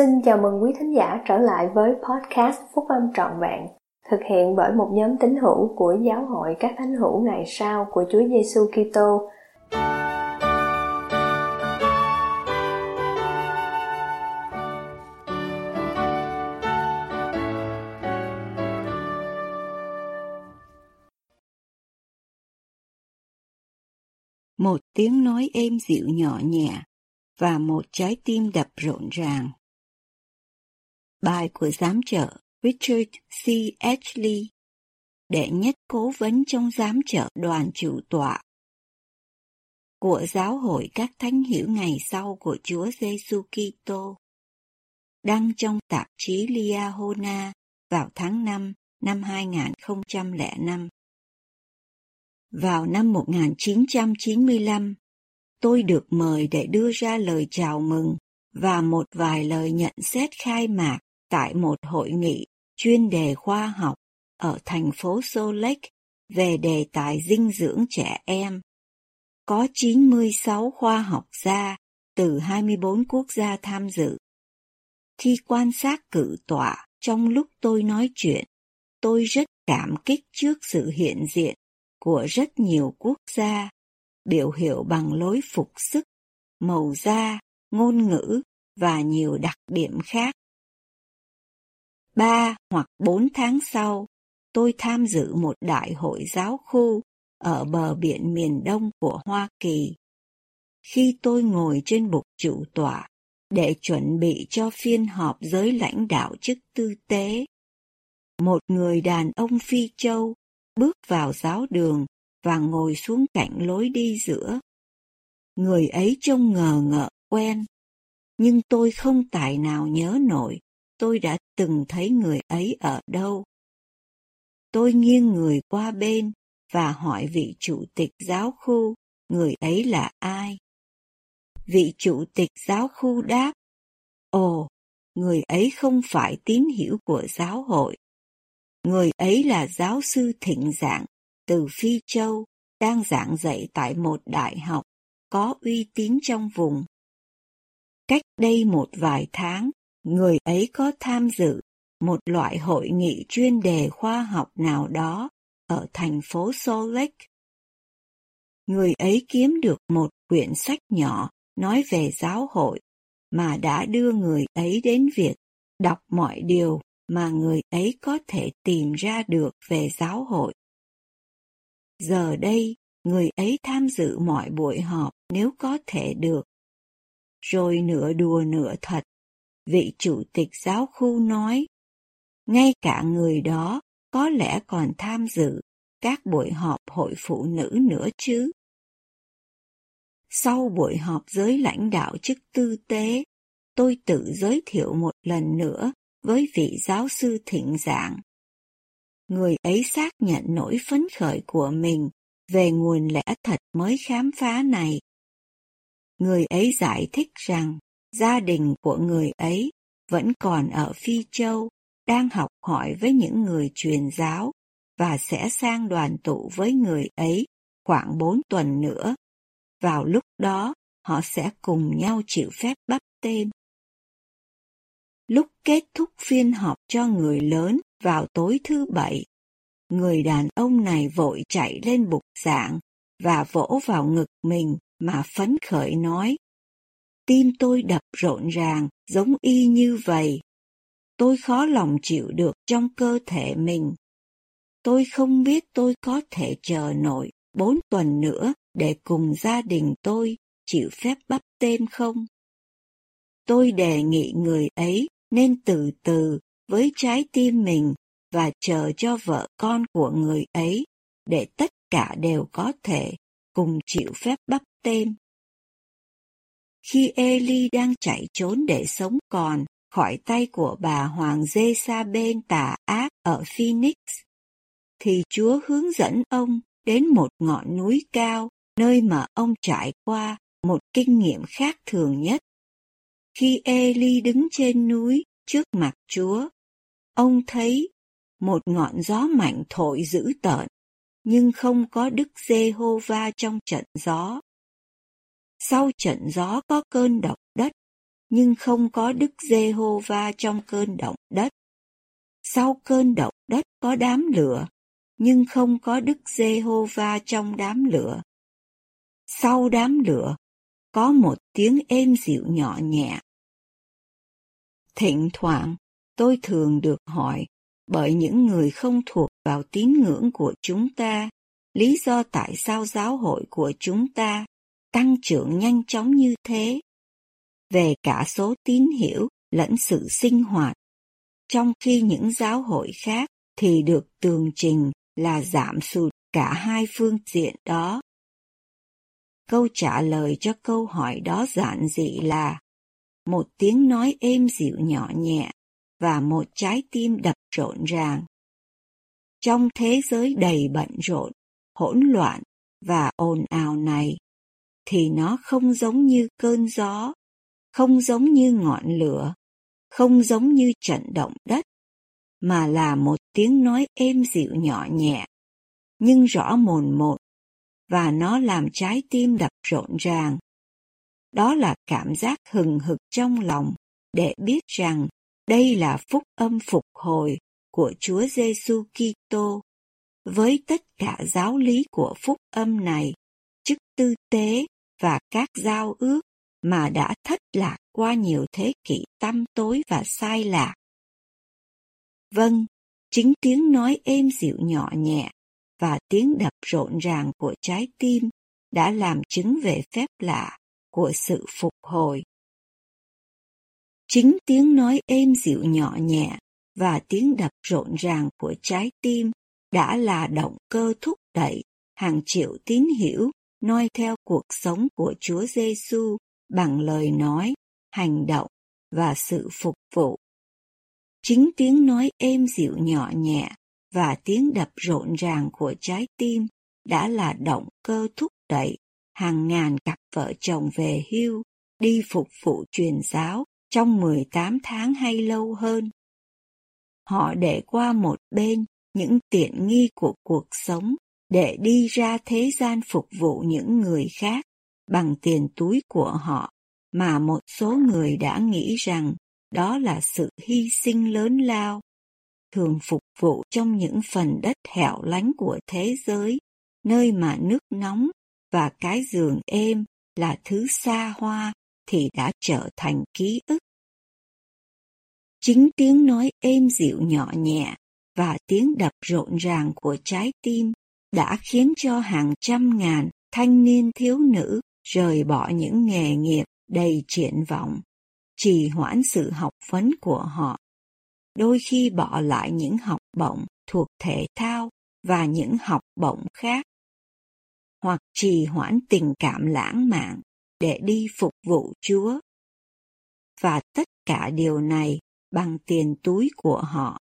Xin chào mừng quý thính giả trở lại với podcast Phúc Âm Trọn Vẹn, thực hiện bởi một nhóm tín hữu của Giáo hội các thánh hữu ngày sau của Chúa Giêsu Kitô. Một tiếng nói êm dịu nhỏ nhẹ và một trái tim đập rộn ràng. Bài của giám trợ Richard C. Ashley, đệ nhất cố vấn trong giám trợ đoàn chủ tọa của giáo hội các thánh hiểu ngày sau của Chúa Giêsu Kitô, đăng trong tạp chí Liahona vào tháng 5 năm 2005. Vào năm 1995, tôi được mời để đưa ra lời chào mừng và một vài lời nhận xét khai mạc tại một hội nghị chuyên đề khoa học ở thành phố Salt Lake về đề tài dinh dưỡng trẻ em. Có 96 khoa học gia từ 24 quốc gia tham dự. Khi quan sát cử tọa trong lúc tôi nói chuyện, tôi rất cảm kích trước sự hiện diện của rất nhiều quốc gia, biểu hiệu bằng lối phục sức, màu da, ngôn ngữ và nhiều đặc điểm khác. Ba hoặc bốn tháng sau, tôi tham dự một đại hội giáo khu ở bờ biển miền đông của Hoa Kỳ. Khi tôi ngồi trên bục chủ tọa để chuẩn bị cho phiên họp giới lãnh đạo chức tư tế, một người đàn ông Phi Châu bước vào giáo đường và ngồi xuống cạnh lối đi giữa. Người ấy trông ngờ ngợ quen, nhưng tôi không tài nào nhớ nổi tôi đã từng thấy người ấy ở đâu. Tôi nghiêng người qua bên và hỏi vị chủ tịch giáo khu người ấy là ai. Vị chủ tịch giáo khu đáp, Ồ, người ấy không phải tín hiểu của giáo hội. Người ấy là giáo sư thịnh giảng từ Phi Châu, đang giảng dạy tại một đại học có uy tín trong vùng. Cách đây một vài tháng, người ấy có tham dự một loại hội nghị chuyên đề khoa học nào đó ở thành phố Salt Lake. Người ấy kiếm được một quyển sách nhỏ nói về giáo hội mà đã đưa người ấy đến việc đọc mọi điều mà người ấy có thể tìm ra được về giáo hội. Giờ đây, người ấy tham dự mọi buổi họp nếu có thể được. Rồi nửa đùa nửa thật, vị chủ tịch giáo khu nói, ngay cả người đó có lẽ còn tham dự các buổi họp hội phụ nữ nữa chứ. Sau buổi họp giới lãnh đạo chức tư tế, tôi tự giới thiệu một lần nữa với vị giáo sư thịnh giảng. Người ấy xác nhận nỗi phấn khởi của mình về nguồn lẽ thật mới khám phá này. Người ấy giải thích rằng gia đình của người ấy vẫn còn ở Phi Châu, đang học hỏi với những người truyền giáo và sẽ sang đoàn tụ với người ấy khoảng bốn tuần nữa. Vào lúc đó, họ sẽ cùng nhau chịu phép bắp tên. Lúc kết thúc phiên họp cho người lớn vào tối thứ bảy, người đàn ông này vội chạy lên bục giảng và vỗ vào ngực mình mà phấn khởi nói tim tôi đập rộn ràng, giống y như vậy. Tôi khó lòng chịu được trong cơ thể mình. Tôi không biết tôi có thể chờ nổi bốn tuần nữa để cùng gia đình tôi chịu phép bắp tên không? Tôi đề nghị người ấy nên từ từ với trái tim mình và chờ cho vợ con của người ấy để tất cả đều có thể cùng chịu phép bắp tên khi Eli đang chạy trốn để sống còn khỏi tay của bà Hoàng Dê Sa bên tà ác ở Phoenix, thì Chúa hướng dẫn ông đến một ngọn núi cao nơi mà ông trải qua một kinh nghiệm khác thường nhất. Khi Eli đứng trên núi trước mặt Chúa, ông thấy một ngọn gió mạnh thổi dữ tợn, nhưng không có Đức Giê-hô-va trong trận gió. Sau trận gió có cơn động đất, nhưng không có Đức Giê-hô-va trong cơn động đất. Sau cơn động đất có đám lửa, nhưng không có Đức Giê-hô-va trong đám lửa. Sau đám lửa, có một tiếng êm dịu nhỏ nhẹ. Thỉnh thoảng, tôi thường được hỏi bởi những người không thuộc vào tín ngưỡng của chúng ta, lý do tại sao giáo hội của chúng ta tăng trưởng nhanh chóng như thế. Về cả số tín hiểu lẫn sự sinh hoạt, trong khi những giáo hội khác thì được tường trình là giảm sụt cả hai phương diện đó. Câu trả lời cho câu hỏi đó giản dị là một tiếng nói êm dịu nhỏ nhẹ và một trái tim đập rộn ràng. Trong thế giới đầy bận rộn, hỗn loạn và ồn ào này, thì nó không giống như cơn gió, không giống như ngọn lửa, không giống như trận động đất, mà là một tiếng nói êm dịu nhỏ nhẹ, nhưng rõ mồn một, và nó làm trái tim đập rộn ràng. Đó là cảm giác hừng hực trong lòng để biết rằng đây là phúc âm phục hồi của Chúa Giêsu Kitô. Với tất cả giáo lý của phúc âm này, chức tư tế và các giao ước mà đã thất lạc qua nhiều thế kỷ tăm tối và sai lạc. Vâng, chính tiếng nói êm dịu nhỏ nhẹ và tiếng đập rộn ràng của trái tim đã làm chứng về phép lạ của sự phục hồi. Chính tiếng nói êm dịu nhỏ nhẹ và tiếng đập rộn ràng của trái tim đã là động cơ thúc đẩy hàng triệu tín hiểu noi theo cuộc sống của Chúa Giêsu bằng lời nói, hành động và sự phục vụ. Chính tiếng nói êm dịu nhỏ nhẹ và tiếng đập rộn ràng của trái tim đã là động cơ thúc đẩy hàng ngàn cặp vợ chồng về hưu đi phục vụ truyền giáo trong 18 tháng hay lâu hơn. Họ để qua một bên những tiện nghi của cuộc sống để đi ra thế gian phục vụ những người khác bằng tiền túi của họ, mà một số người đã nghĩ rằng đó là sự hy sinh lớn lao, thường phục vụ trong những phần đất hẻo lánh của thế giới, nơi mà nước nóng và cái giường êm là thứ xa hoa thì đã trở thành ký ức. Chính tiếng nói êm dịu nhỏ nhẹ và tiếng đập rộn ràng của trái tim đã khiến cho hàng trăm ngàn thanh niên thiếu nữ rời bỏ những nghề nghiệp đầy triển vọng, trì hoãn sự học vấn của họ, đôi khi bỏ lại những học bổng thuộc thể thao và những học bổng khác, hoặc trì hoãn tình cảm lãng mạn để đi phục vụ Chúa. Và tất cả điều này bằng tiền túi của họ,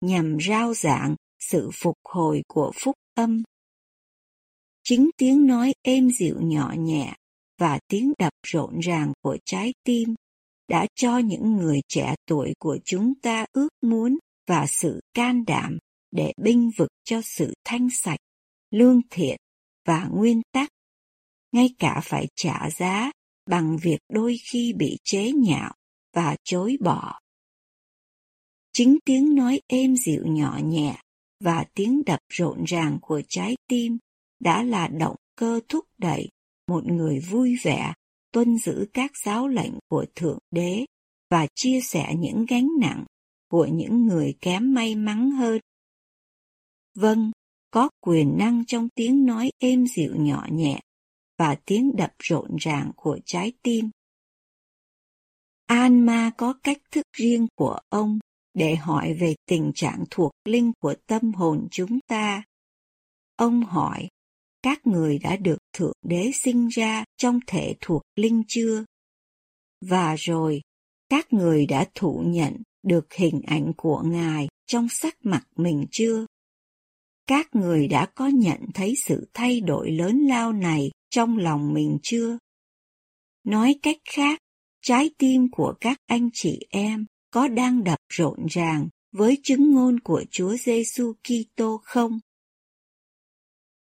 nhằm rao giảng sự phục hồi của phúc âm. Chính tiếng nói êm dịu nhỏ nhẹ và tiếng đập rộn ràng của trái tim đã cho những người trẻ tuổi của chúng ta ước muốn và sự can đảm để binh vực cho sự thanh sạch, lương thiện và nguyên tắc, ngay cả phải trả giá bằng việc đôi khi bị chế nhạo và chối bỏ. Chính tiếng nói êm dịu nhỏ nhẹ và tiếng đập rộn ràng của trái tim đã là động cơ thúc đẩy một người vui vẻ tuân giữ các giáo lệnh của Thượng Đế và chia sẻ những gánh nặng của những người kém may mắn hơn. Vâng, có quyền năng trong tiếng nói êm dịu nhỏ nhẹ và tiếng đập rộn ràng của trái tim. An có cách thức riêng của ông để hỏi về tình trạng thuộc linh của tâm hồn chúng ta. Ông hỏi, các người đã được Thượng Đế sinh ra trong thể thuộc linh chưa? Và rồi, các người đã thụ nhận được hình ảnh của Ngài trong sắc mặt mình chưa? Các người đã có nhận thấy sự thay đổi lớn lao này trong lòng mình chưa? Nói cách khác, trái tim của các anh chị em có đang đập rộn ràng với chứng ngôn của Chúa Giêsu Kitô không?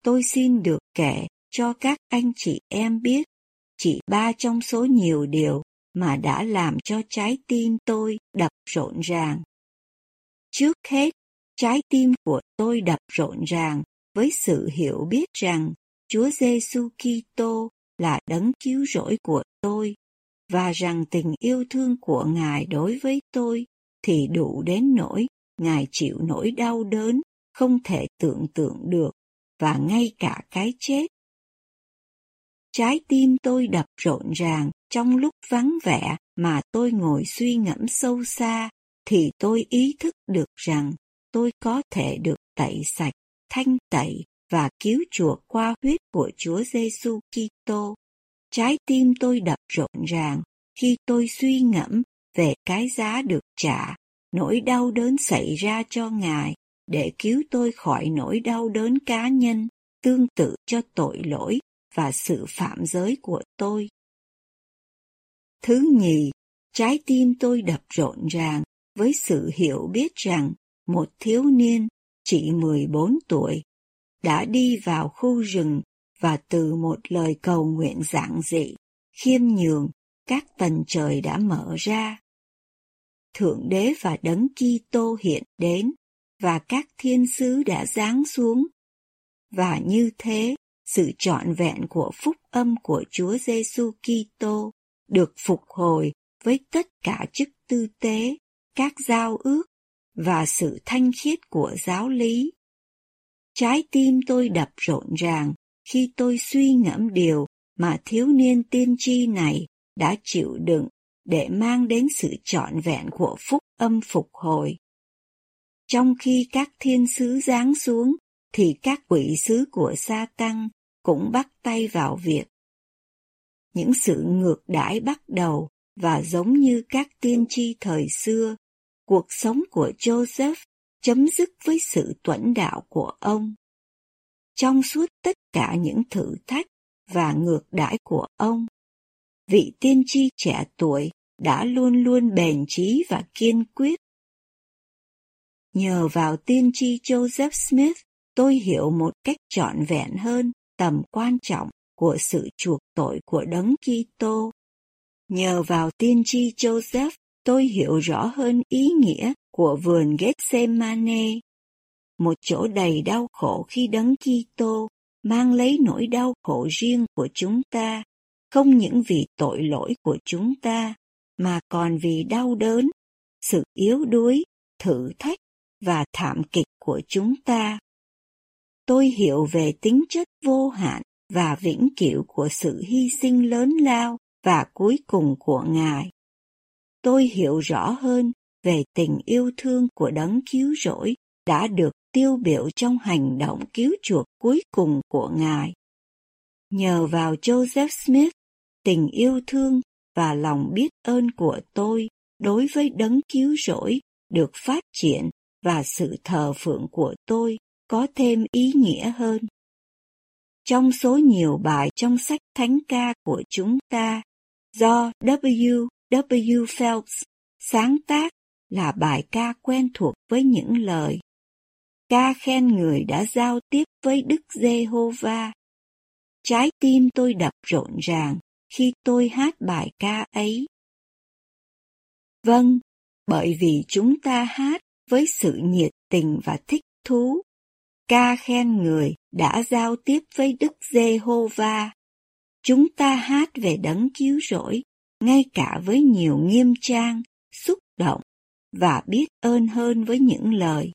Tôi xin được kể cho các anh chị em biết chỉ ba trong số nhiều điều mà đã làm cho trái tim tôi đập rộn ràng. Trước hết, trái tim của tôi đập rộn ràng với sự hiểu biết rằng Chúa Giêsu Kitô là đấng cứu rỗi của tôi và rằng tình yêu thương của Ngài đối với tôi thì đủ đến nỗi Ngài chịu nỗi đau đớn không thể tưởng tượng được và ngay cả cái chết. Trái tim tôi đập rộn ràng trong lúc vắng vẻ mà tôi ngồi suy ngẫm sâu xa thì tôi ý thức được rằng tôi có thể được tẩy sạch, thanh tẩy và cứu chuộc qua huyết của Chúa Giêsu Kitô. Trái tim tôi đập rộn ràng khi tôi suy ngẫm về cái giá được trả, nỗi đau đớn xảy ra cho Ngài để cứu tôi khỏi nỗi đau đớn cá nhân tương tự cho tội lỗi và sự phạm giới của tôi. Thứ nhì, trái tim tôi đập rộn ràng với sự hiểu biết rằng một thiếu niên chỉ 14 tuổi đã đi vào khu rừng và từ một lời cầu nguyện giản dị, khiêm nhường, các tầng trời đã mở ra. Thượng đế và đấng Kitô hiện đến và các thiên sứ đã giáng xuống. Và như thế, sự trọn vẹn của phúc âm của Chúa Giêsu Kitô được phục hồi với tất cả chức tư tế, các giao ước và sự thanh khiết của giáo lý. Trái tim tôi đập rộn ràng khi tôi suy ngẫm điều mà thiếu niên tiên tri này đã chịu đựng để mang đến sự trọn vẹn của phúc âm phục hồi. Trong khi các thiên sứ giáng xuống, thì các quỷ sứ của sa tăng cũng bắt tay vào việc. Những sự ngược đãi bắt đầu và giống như các tiên tri thời xưa, cuộc sống của Joseph chấm dứt với sự tuẫn đạo của ông. Trong suốt tất cả những thử thách và ngược đãi của ông, vị tiên tri trẻ tuổi đã luôn luôn bền trí và kiên quyết. Nhờ vào tiên tri Joseph Smith, tôi hiểu một cách trọn vẹn hơn tầm quan trọng của sự chuộc tội của đấng Kitô. Nhờ vào tiên tri Joseph, tôi hiểu rõ hơn ý nghĩa của vườn Gethsemane, một chỗ đầy đau khổ khi đấng Kitô mang lấy nỗi đau khổ riêng của chúng ta, không những vì tội lỗi của chúng ta, mà còn vì đau đớn, sự yếu đuối, thử thách và thảm kịch của chúng ta. Tôi hiểu về tính chất vô hạn và vĩnh cửu của sự hy sinh lớn lao và cuối cùng của Ngài. Tôi hiểu rõ hơn về tình yêu thương của đấng cứu rỗi đã được tiêu biểu trong hành động cứu chuộc cuối cùng của Ngài. Nhờ vào Joseph Smith, tình yêu thương và lòng biết ơn của tôi đối với đấng cứu rỗi được phát triển và sự thờ phượng của tôi có thêm ý nghĩa hơn. Trong số nhiều bài trong sách thánh ca của chúng ta, do W. W. Phelps sáng tác là bài ca quen thuộc với những lời ca khen người đã giao tiếp với Đức Giê-hô-va. Trái tim tôi đập rộn ràng khi tôi hát bài ca ấy. Vâng, bởi vì chúng ta hát với sự nhiệt tình và thích thú. Ca khen người đã giao tiếp với Đức Giê-hô-va. Chúng ta hát về đấng cứu rỗi, ngay cả với nhiều nghiêm trang, xúc động và biết ơn hơn với những lời.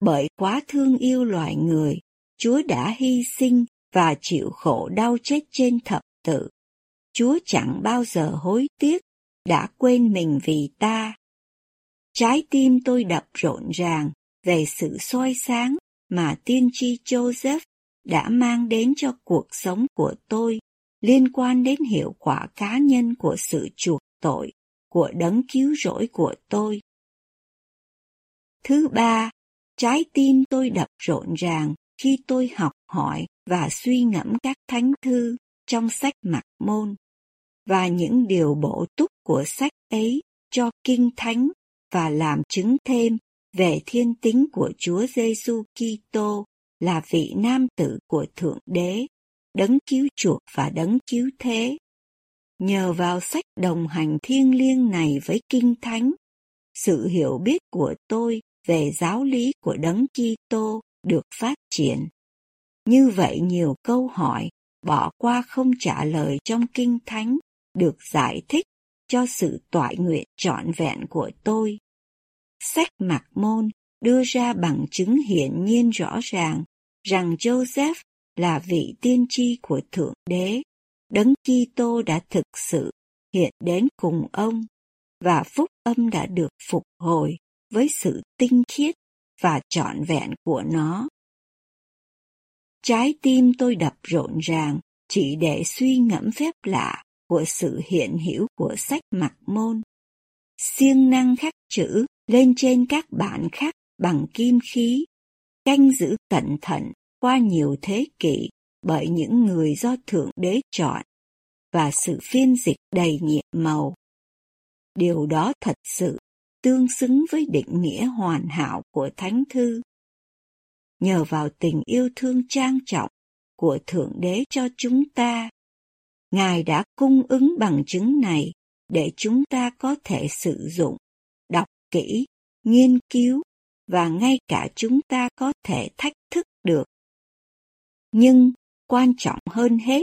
Bởi quá thương yêu loài người, Chúa đã hy sinh và chịu khổ đau chết trên thập tự. Chúa chẳng bao giờ hối tiếc, đã quên mình vì ta. Trái tim tôi đập rộn ràng về sự soi sáng mà tiên tri Joseph đã mang đến cho cuộc sống của tôi liên quan đến hiệu quả cá nhân của sự chuộc tội của đấng cứu rỗi của tôi. Thứ ba, trái tim tôi đập rộn ràng khi tôi học hỏi và suy ngẫm các thánh thư trong sách mặc môn và những điều bổ túc của sách ấy cho kinh thánh và làm chứng thêm về thiên tính của Chúa Giêsu Kitô là vị nam tử của Thượng Đế, đấng cứu chuộc và đấng cứu thế. Nhờ vào sách đồng hành thiêng liêng này với Kinh Thánh, sự hiểu biết của tôi về giáo lý của Đấng Kitô được phát triển. Như vậy nhiều câu hỏi bỏ qua không trả lời trong Kinh Thánh được giải thích cho sự toại nguyện trọn vẹn của tôi. Sách Mạc Môn đưa ra bằng chứng hiển nhiên rõ ràng rằng Joseph là vị tiên tri của Thượng Đế, Đấng Kitô đã thực sự hiện đến cùng ông và phúc âm đã được phục hồi với sự tinh khiết và trọn vẹn của nó. Trái tim tôi đập rộn ràng chỉ để suy ngẫm phép lạ của sự hiện hữu của sách mặc môn. siêng năng khắc chữ lên trên các bản khắc bằng kim khí, canh giữ cẩn thận qua nhiều thế kỷ bởi những người do Thượng Đế chọn và sự phiên dịch đầy nhiệm màu. Điều đó thật sự tương xứng với định nghĩa hoàn hảo của Thánh Thư. Nhờ vào tình yêu thương trang trọng của Thượng Đế cho chúng ta, Ngài đã cung ứng bằng chứng này để chúng ta có thể sử dụng, đọc kỹ, nghiên cứu và ngay cả chúng ta có thể thách thức được. Nhưng quan trọng hơn hết,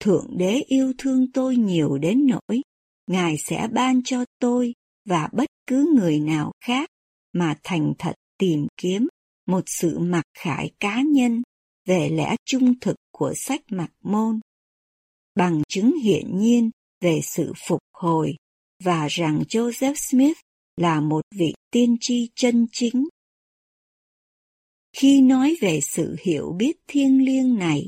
Thượng Đế yêu thương tôi nhiều đến nỗi Ngài sẽ ban cho tôi và bất cứ người nào khác mà thành thật tìm kiếm một sự mặc khải cá nhân về lẽ trung thực của sách mặc môn bằng chứng hiển nhiên về sự phục hồi và rằng Joseph Smith là một vị tiên tri chân chính. Khi nói về sự hiểu biết thiêng liêng này,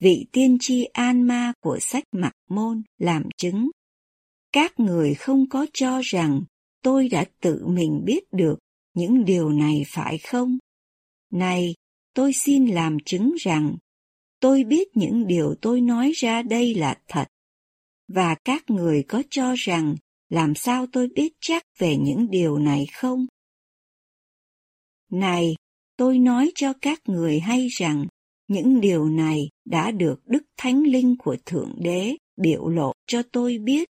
vị tiên tri An-ma của sách Mặc Môn làm chứng. Các người không có cho rằng tôi đã tự mình biết được những điều này phải không? Này, tôi xin làm chứng rằng tôi biết những điều tôi nói ra đây là thật. Và các người có cho rằng làm sao tôi biết chắc về những điều này không? Này, tôi nói cho các người hay rằng những điều này đã được Đức Thánh Linh của Thượng Đế biểu lộ cho tôi biết.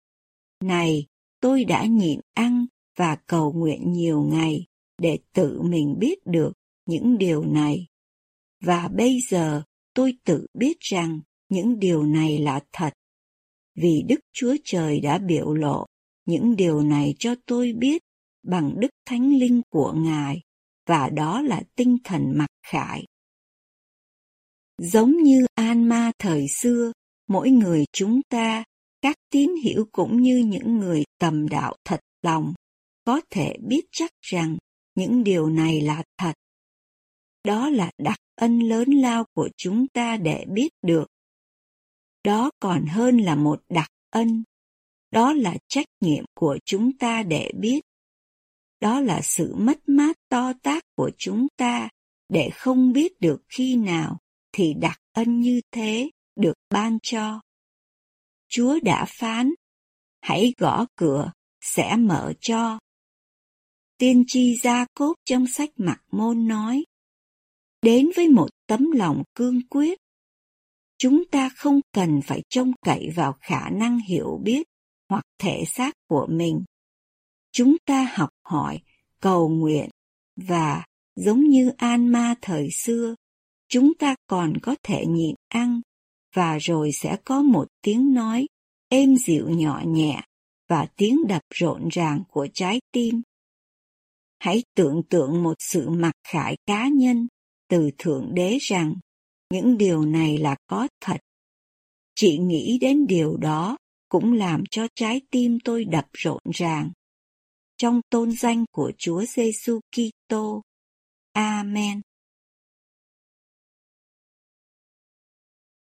Này, tôi đã nhịn ăn và cầu nguyện nhiều ngày để tự mình biết được những điều này. Và bây giờ tôi tự biết rằng những điều này là thật. Vì Đức Chúa Trời đã biểu lộ những điều này cho tôi biết bằng Đức Thánh Linh của Ngài, và đó là tinh thần mặc khải. Giống như An Ma thời xưa, mỗi người chúng ta, các tín hiểu cũng như những người tầm đạo thật lòng, có thể biết chắc rằng những điều này là thật. Đó là đặc ân lớn lao của chúng ta để biết được. Đó còn hơn là một đặc ân. Đó là trách nhiệm của chúng ta để biết. Đó là sự mất mát to tác của chúng ta để không biết được khi nào thì đặc ân như thế được ban cho. Chúa đã phán, hãy gõ cửa, sẽ mở cho. Tiên tri Gia cốt trong sách Mặc Môn nói, đến với một tấm lòng cương quyết. Chúng ta không cần phải trông cậy vào khả năng hiểu biết hoặc thể xác của mình. Chúng ta học hỏi, cầu nguyện và giống như An Ma thời xưa, chúng ta còn có thể nhịn ăn và rồi sẽ có một tiếng nói êm dịu nhỏ nhẹ và tiếng đập rộn ràng của trái tim. Hãy tưởng tượng một sự mặc khải cá nhân, từ Thượng Đế rằng, những điều này là có thật. Chị nghĩ đến điều đó, cũng làm cho trái tim tôi đập rộn ràng. Trong tôn danh của Chúa Giêsu Kitô. Amen.